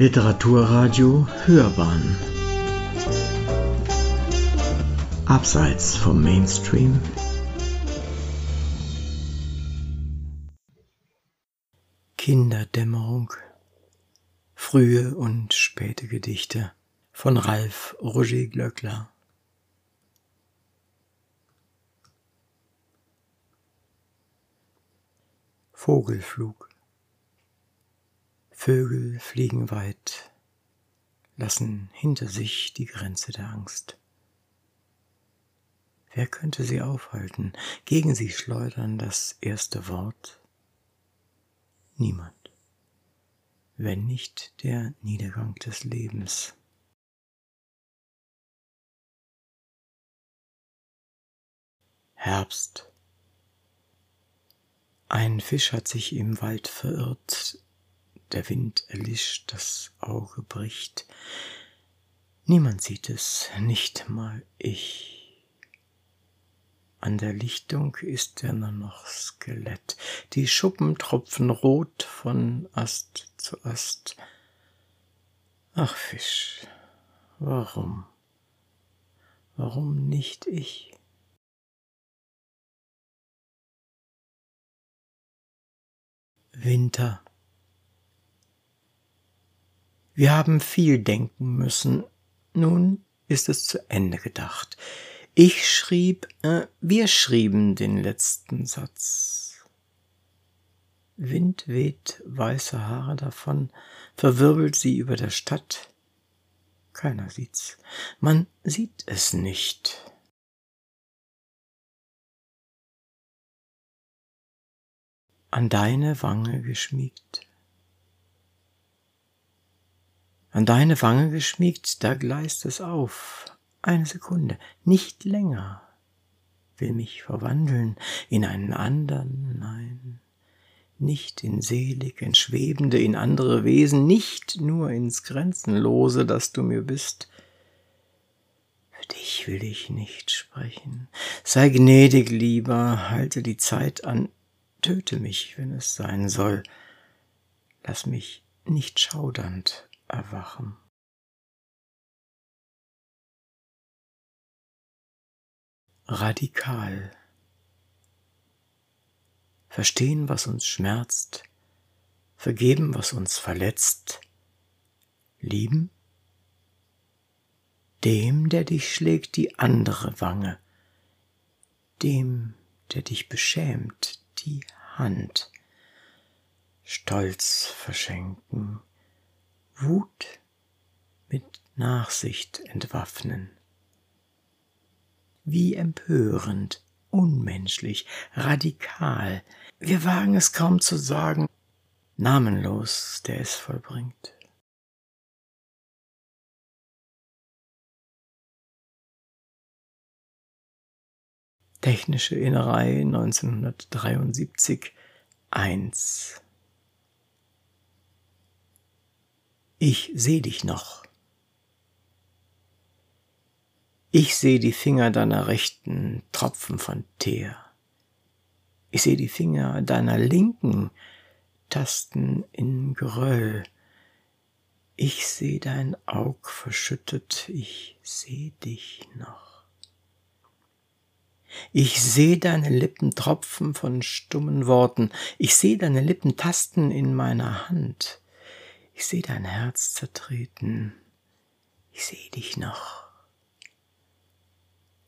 Literaturradio Hörbahn. Abseits vom Mainstream. Kinderdämmerung. Frühe und späte Gedichte von Ralf Roger Glöckler. Vogelflug Vögel fliegen weit, lassen hinter sich die Grenze der Angst. Wer könnte sie aufhalten, gegen sie schleudern das erste Wort? Niemand, wenn nicht der Niedergang des Lebens. Herbst. Ein Fisch hat sich im Wald verirrt, der Wind erlischt, das Auge bricht. Niemand sieht es, nicht mal ich. An der Lichtung ist er nur noch Skelett. Die Schuppen tropfen rot von Ast zu Ast. Ach Fisch, warum? Warum nicht ich? Winter. Wir haben viel denken müssen. Nun ist es zu Ende gedacht. Ich schrieb, äh, wir schrieben den letzten Satz. Wind weht weiße Haare davon, verwirbelt sie über der Stadt. Keiner sieht's. Man sieht es nicht. An deine Wange geschmiegt an deine Wange geschmiegt, da gleist es auf. Eine Sekunde, nicht länger. Will mich verwandeln in einen andern, nein, nicht in selig, in schwebende, in andere Wesen, nicht nur ins Grenzenlose, das du mir bist. Für dich will ich nicht sprechen. Sei gnädig, lieber, halte die Zeit an, töte mich, wenn es sein soll. Lass mich nicht schaudernd erwachen. Radikal. Verstehen, was uns schmerzt, vergeben, was uns verletzt, lieben? Dem, der dich schlägt, die andere Wange, dem, der dich beschämt, die Hand, Stolz verschenken, Wut mit Nachsicht entwaffnen. Wie empörend, unmenschlich, radikal, wir wagen es kaum zu sagen, namenlos, der es vollbringt. Technische Innerei 1973 1 Ich seh dich noch. Ich seh die Finger deiner rechten Tropfen von Teer. Ich seh die Finger deiner linken Tasten in Geröll. Ich seh dein Aug verschüttet, ich seh dich noch. Ich seh deine Lippen tropfen von stummen Worten, ich seh deine Lippen tasten in meiner Hand. Ich sehe dein Herz zertreten. Ich sehe dich noch.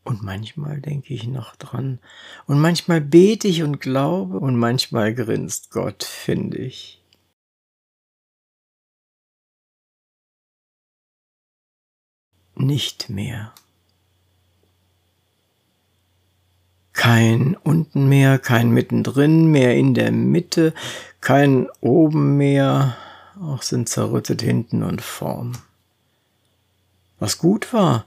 Und manchmal denke ich noch dran. Und manchmal bete ich und glaube. Und manchmal grinst Gott, finde ich. Nicht mehr. Kein unten mehr, kein mittendrin mehr in der Mitte, kein oben mehr, auch sind zerrüttet hinten und vorn. Was gut war,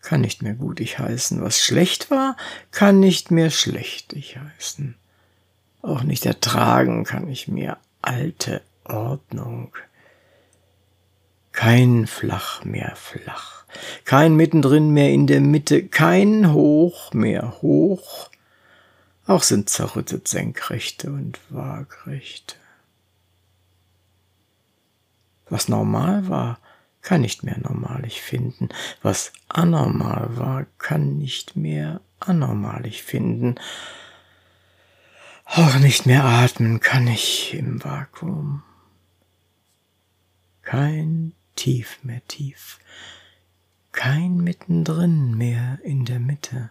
kann nicht mehr gutig heißen. Was schlecht war, kann nicht mehr schlechtig heißen. Auch nicht ertragen kann ich mehr alte Ordnung. Kein Flach mehr flach, kein mittendrin mehr in der Mitte, kein Hoch mehr hoch. Auch sind zerrüttet Senkrechte und Waagrechte. Was normal war, kann nicht mehr normalig finden. Was anormal war, kann nicht mehr anormalig finden. Auch nicht mehr atmen kann ich im Vakuum. Kein Tief mehr tief, kein mittendrin mehr in der Mitte,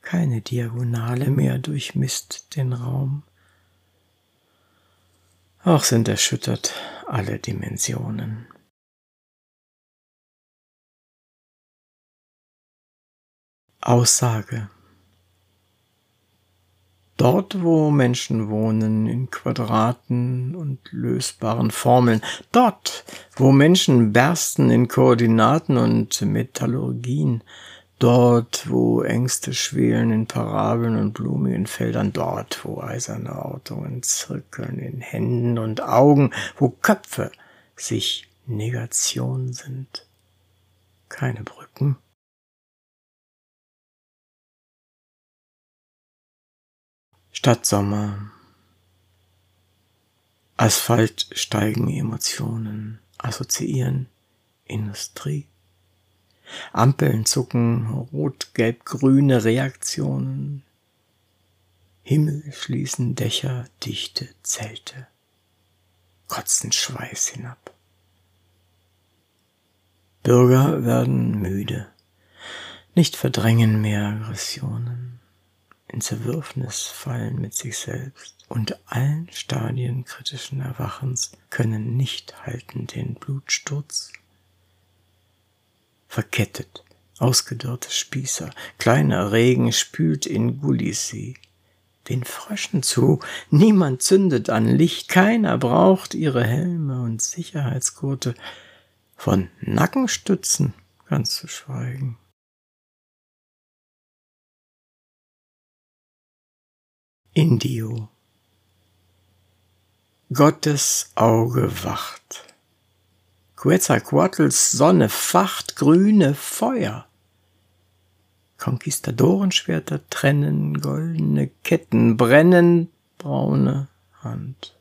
keine Diagonale mehr durchmisst den Raum. Auch sind erschüttert alle Dimensionen. Aussage Dort, wo Menschen wohnen, in Quadraten und lösbaren Formeln. Dort, wo Menschen bersten in Koordinaten und Metallurgien. Dort, wo Ängste schwelen in Parabeln und blumigen Feldern. Dort, wo eiserne Ortungen zirkeln in Händen und Augen. Wo Köpfe sich Negation sind. Keine Brücken Stadtsommer. Asphalt steigen Emotionen, assoziieren Industrie. Ampeln zucken rot, gelb, grüne Reaktionen. Himmel schließen Dächer, dichte Zelte. Kotzen Schweiß hinab. Bürger werden müde, nicht verdrängen mehr Aggressionen in Zerwürfnis fallen mit sich selbst und allen Stadien kritischen Erwachens können nicht halten den Blutsturz. Verkettet, ausgedörrte Spießer, kleiner Regen spült in Gullisee. Den Fröschen zu, niemand zündet an Licht, keiner braucht ihre Helme und Sicherheitsgurte, von Nackenstützen ganz zu schweigen. Indio. Gottes Auge wacht. Quetzalcoatls Sonne facht grüne Feuer. Konquistadorenschwerter trennen, goldene Ketten brennen, braune Hand.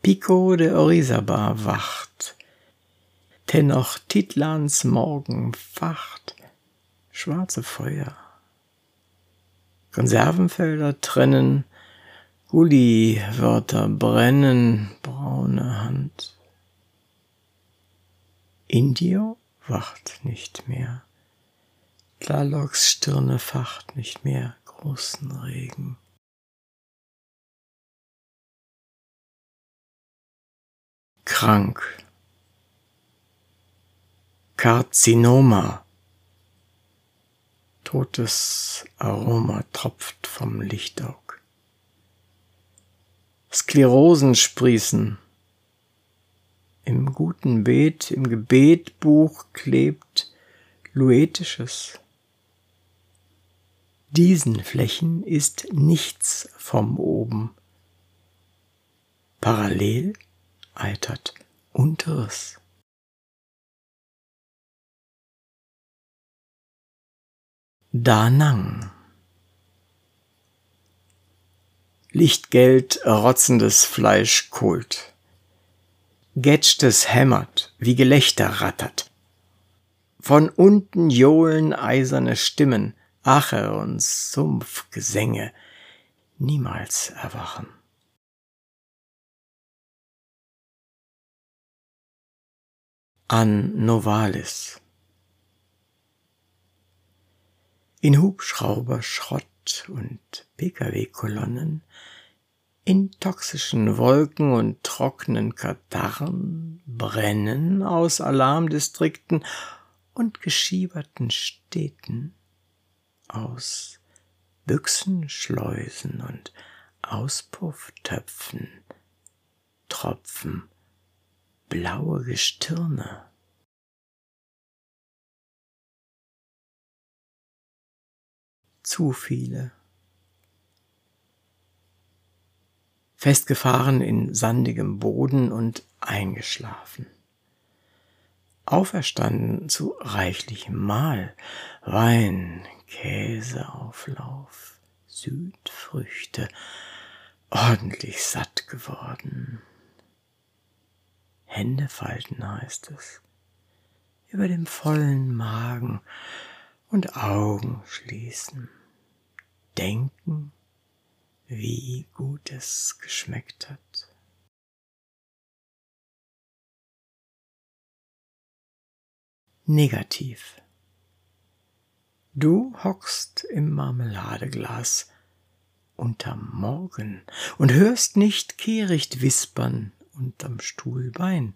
Pico de Orizaba wacht. Tenochtitlans Morgen facht, schwarze Feuer. Konservenfelder trennen, Gulli-Wörter brennen, braune Hand. Indio wacht nicht mehr, Tlalocs Stirne facht nicht mehr großen Regen. Krank. Karzinoma Totes Aroma tropft vom Lichtaug. Sklerosen sprießen. Guten Beet, im Gebetbuch klebt Luetisches. Diesen Flächen ist nichts vom oben. Parallel eitert Unteres. Da Nang. Lichtgeld rotzendes Fleisch kohlt. Getschtes hämmert, wie Gelächter rattert. Von unten johlen eiserne Stimmen, Acherons Sumpfgesänge, niemals erwachen. An Novalis in Hubschrauberschrott und Pkw-Kolonnen, in toxischen Wolken und trockenen Katarren, Brennen aus Alarmdistrikten und geschieberten Städten, aus Büchsenschleusen und Auspufftöpfen, Tropfen, blaue Gestirne. zu viele. Festgefahren in sandigem Boden und eingeschlafen. Auferstanden zu reichlichem Mahl, Wein, Käseauflauf, Südfrüchte, ordentlich satt geworden. Hände falten heißt es, über dem vollen Magen und Augen schließen, denken, wie gut es geschmeckt hat. Negativ. Du hockst im Marmeladeglas unterm Morgen und hörst nicht Kehricht wispern unterm Stuhlbein.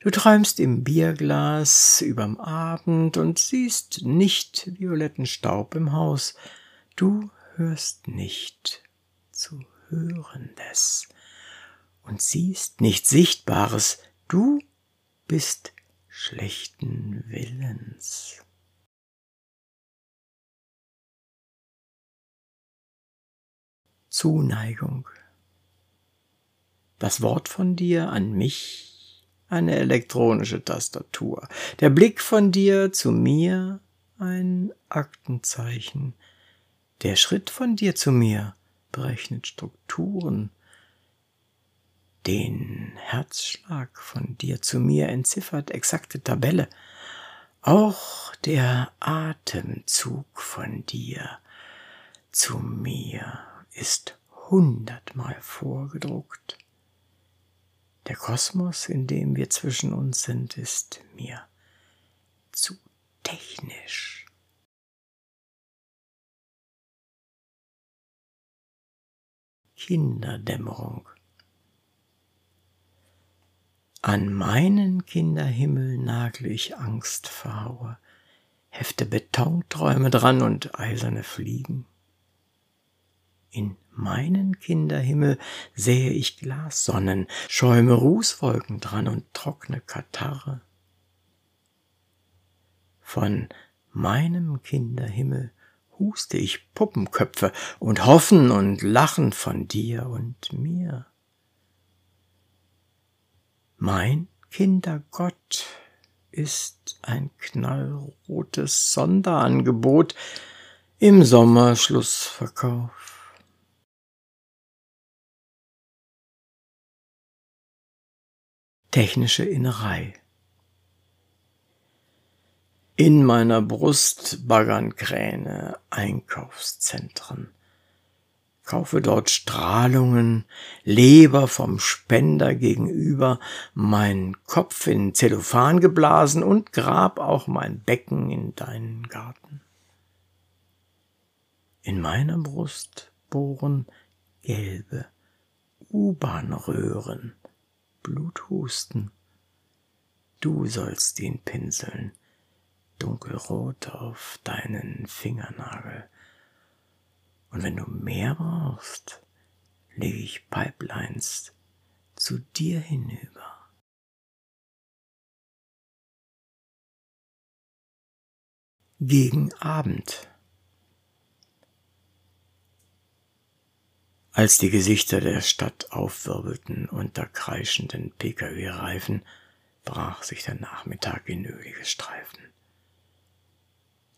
Du träumst im Bierglas überm Abend und siehst nicht violetten Staub im Haus. Du hörst nicht zu Hörendes und siehst nicht Sichtbares. Du bist schlechten Willens. Zuneigung. Das Wort von dir an mich eine elektronische Tastatur. Der Blick von dir zu mir ein Aktenzeichen. Der Schritt von dir zu mir berechnet Strukturen. Den Herzschlag von dir zu mir entziffert exakte Tabelle. Auch der Atemzug von dir zu mir ist hundertmal vorgedruckt. Der Kosmos, in dem wir zwischen uns sind, ist mir zu technisch. Kinderdämmerung. An meinen Kinderhimmel nagle ich Angstverhaue, hefte Betonträume dran und eiserne Fliegen. In meinen Kinderhimmel sähe ich Glassonnen, schäume Rußwolken dran und trockne Katarre. Von meinem Kinderhimmel huste ich Puppenköpfe und hoffen und lachen von dir und mir. Mein Kindergott ist ein knallrotes Sonderangebot im Sommerschlussverkauf. technische Innerei. In meiner Brust baggern Kräne Einkaufszentren. Kaufe dort Strahlungen, Leber vom Spender gegenüber, mein Kopf in Zellophan geblasen und grab auch mein Becken in deinen Garten. In meiner Brust bohren gelbe U-Bahn-Röhren Bluthusten. Du sollst ihn pinseln, dunkelrot auf deinen Fingernagel. Und wenn du mehr brauchst, lege ich Pipelines zu dir hinüber. Gegen Abend Als die Gesichter der Stadt aufwirbelten unter kreischenden Pkw-Reifen, brach sich der Nachmittag in ölige Streifen.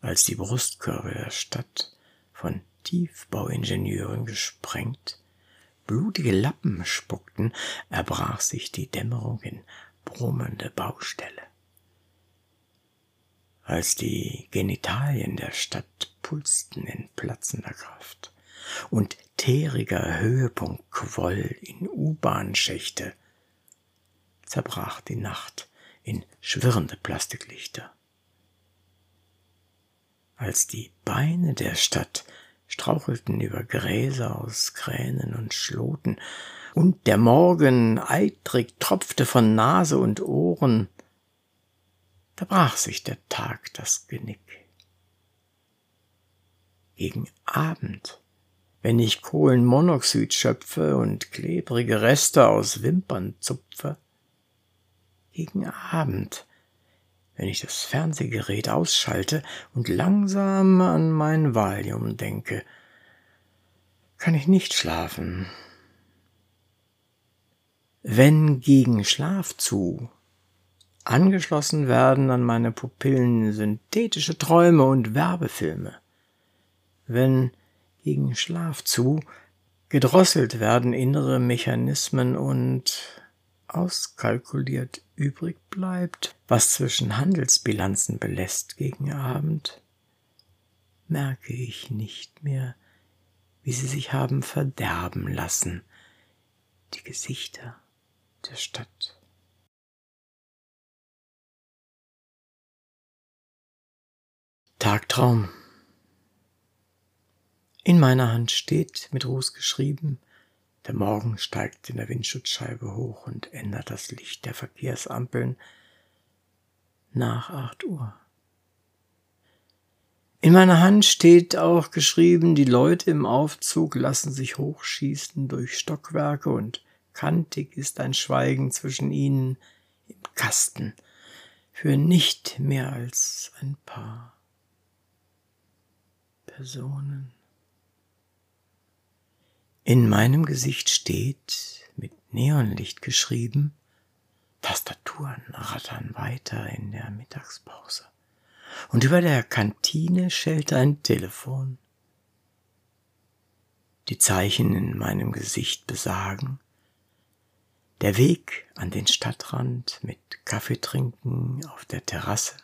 Als die Brustkörbe der Stadt von Tiefbauingenieuren gesprengt, blutige Lappen spuckten, erbrach sich die Dämmerung in brummende Baustelle. Als die Genitalien der Stadt pulsten in platzender Kraft, und teriger Höhepunkt quoll in U-Bahn-Schächte, zerbrach die Nacht in schwirrende Plastiklichter. Als die Beine der Stadt strauchelten über Gräser aus Kränen und Schloten, und der Morgen eitrig tropfte von Nase und Ohren, da brach sich der Tag das Genick. Gegen Abend wenn ich Kohlenmonoxid schöpfe und klebrige Reste aus Wimpern zupfe. Gegen Abend, wenn ich das Fernsehgerät ausschalte und langsam an mein Valium denke, kann ich nicht schlafen. Wenn gegen Schlaf zu angeschlossen werden an meine Pupillen synthetische Träume und Werbefilme, wenn gegen Schlaf zu, gedrosselt werden innere Mechanismen und auskalkuliert übrig bleibt, was zwischen Handelsbilanzen belässt gegen Abend, merke ich nicht mehr, wie sie sich haben verderben lassen, die Gesichter der Stadt. Tagtraum. In meiner Hand steht, mit Ruß geschrieben, der Morgen steigt in der Windschutzscheibe hoch und ändert das Licht der Verkehrsampeln nach acht Uhr. In meiner Hand steht auch geschrieben, die Leute im Aufzug lassen sich hochschießen durch Stockwerke und kantig ist ein Schweigen zwischen ihnen im Kasten für nicht mehr als ein paar Personen. In meinem Gesicht steht, mit Neonlicht geschrieben, Tastaturen rattern weiter in der Mittagspause und über der Kantine schellt ein Telefon. Die Zeichen in meinem Gesicht besagen, der Weg an den Stadtrand mit Kaffeetrinken auf der Terrasse.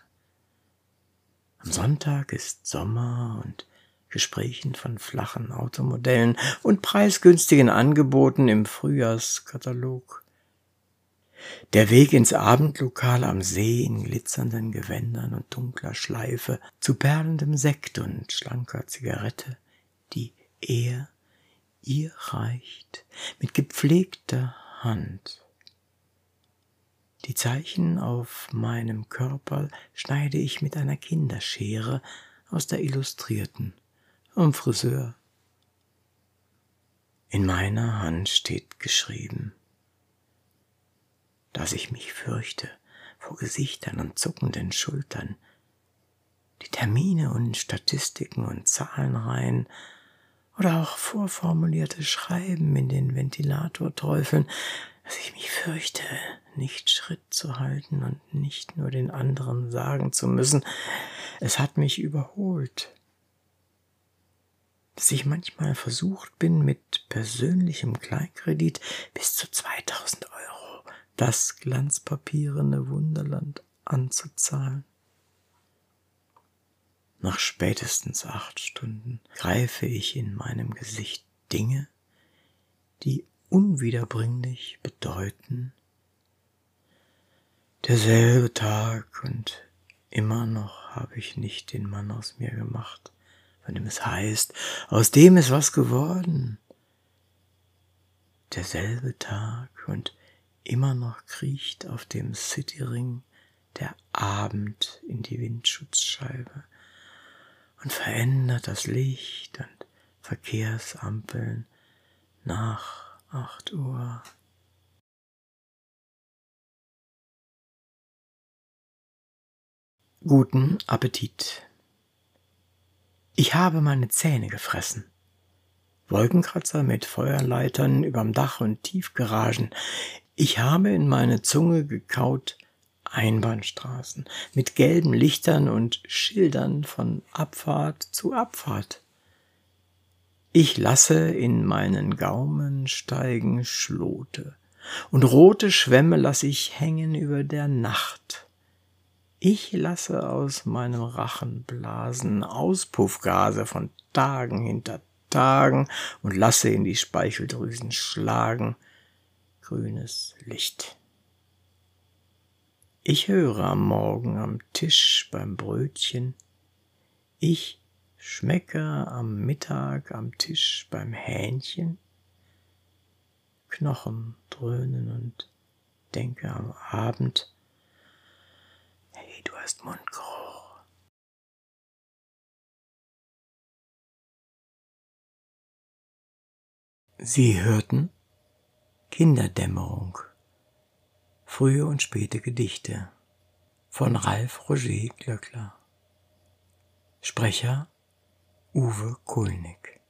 Am Sonntag ist Sommer und Gesprächen von flachen Automodellen und preisgünstigen Angeboten im Frühjahrskatalog der Weg ins Abendlokal am See in glitzernden Gewändern und dunkler Schleife, zu perlendem Sekt und schlanker Zigarette, die er ihr reicht, mit gepflegter Hand. Die Zeichen auf meinem Körper schneide ich mit einer Kinderschere aus der Illustrierten am Friseur. In meiner Hand steht geschrieben dass ich mich fürchte vor Gesichtern und zuckenden Schultern. Die Termine und Statistiken und Zahlenreihen oder auch vorformulierte Schreiben in den Ventilatorträufeln, dass ich mich fürchte, nicht Schritt zu halten und nicht nur den anderen sagen zu müssen, es hat mich überholt. Dass ich manchmal versucht bin, mit persönlichem Kleinkredit bis zu 2000 Euro das glanzpapierene Wunderland anzuzahlen. Nach spätestens acht Stunden greife ich in meinem Gesicht Dinge, die unwiederbringlich bedeuten, derselbe Tag und immer noch habe ich nicht den Mann aus mir gemacht, von dem es heißt, aus dem ist was geworden. Derselbe Tag und Immer noch kriecht auf dem Cityring der Abend in die Windschutzscheibe und verändert das Licht und Verkehrsampeln nach acht Uhr. Guten Appetit. Ich habe meine Zähne gefressen. Wolkenkratzer mit Feuerleitern überm Dach und Tiefgaragen. Ich habe in meine Zunge gekaut Einbahnstraßen mit gelben Lichtern und Schildern von Abfahrt zu Abfahrt. Ich lasse in meinen Gaumen steigen Schlote, und rote Schwämme lasse ich hängen über der Nacht. Ich lasse aus meinem Rachen blasen Auspuffgase von Tagen hinter Tagen und lasse in die Speicheldrüsen schlagen, grünes Licht. Ich höre am Morgen am Tisch beim Brötchen, ich schmecke am Mittag am Tisch beim Hähnchen, Knochen dröhnen und denke am Abend, du hast Mundgeruch. Sie hörten Kinderdämmerung. Frühe und späte Gedichte von Ralf Roger Glöckler. Sprecher Uwe Kulnig.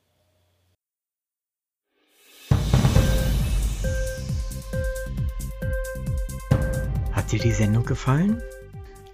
Hat dir die Sendung gefallen?